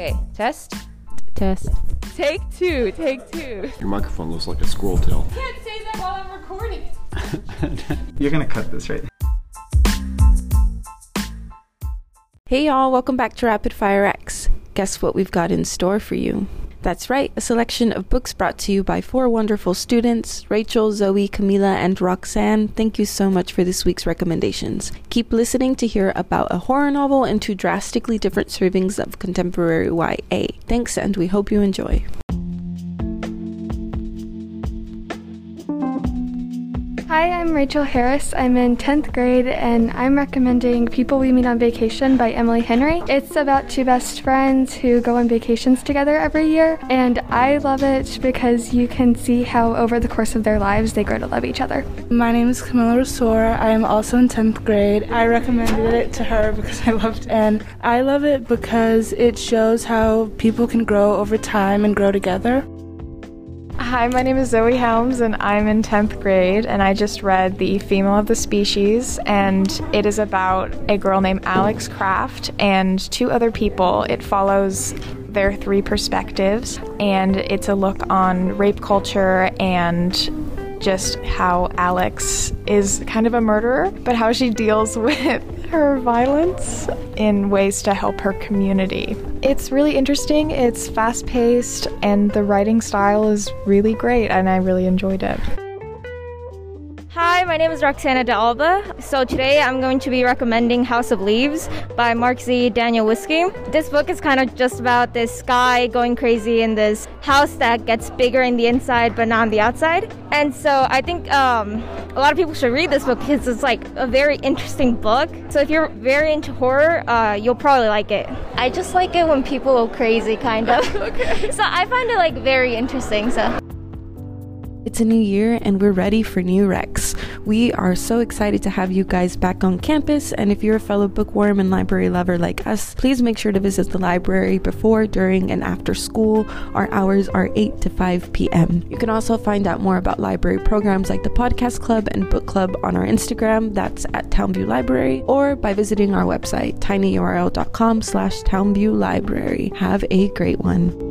Okay, test. Test. Take two. Take two. Your microphone looks like a squirrel tail. Can't say that while I'm recording. You're gonna cut this, right? Hey y'all, welcome back to Rapid Fire Recs. Guess what we've got in store for you? That's right, a selection of books brought to you by four wonderful students Rachel, Zoey, Camila, and Roxanne. Thank you so much for this week's recommendations. Keep listening to hear about a horror novel and two drastically different servings of contemporary YA. Thanks, and we hope you enjoy. Hi, I'm Rachel Harris. I'm in 10th grade and I'm recommending People We Meet on Vacation by Emily Henry. It's about two best friends who go on vacations together every year, and I love it because you can see how over the course of their lives they grow to love each other. My name is Camila Rosor. I am also in 10th grade. I recommended it to her because I loved it. And I love it because it shows how people can grow over time and grow together. Hi, my name is Zoey Helms, and I'm in 10th grade, and I just read The Female of the Species, and it is about a girl named Alex Craft and two other people. It follows their three perspectives, and it's a look on rape culture and just how Alex is kind of a murderer, but how she deals with her violence in ways to help her community. It's really interesting, it's fast paced, and the writing style is really great, and I really enjoyed it. Hi, my name is Roxana de Alba. So today I'm going to be recommending House of Leaves by Mark Z. Danielewski. This book is kind of just about this guy going crazy in this house that gets bigger in the inside but not on the outside. And so I think um, a lot of people should read this book because it's like a very interesting book. So if you're very into horror, uh, you'll probably like it. I just like it when people go crazy, kind of. okay. So I find it like very interesting. So. It's a new year and we're ready for new Recs. We are so excited to have you guys back on campus, and if you're a fellow bookworm and library lover like us, please make sure to visit the library before, during, and after school. Our hours are 8 to 5 p.m. You can also find out more about library programs like the Podcast Club and Book Club on our Instagram, that's at Townview Library, or by visiting our website, tinyurl.com slash townviewlibrary. Have a great one.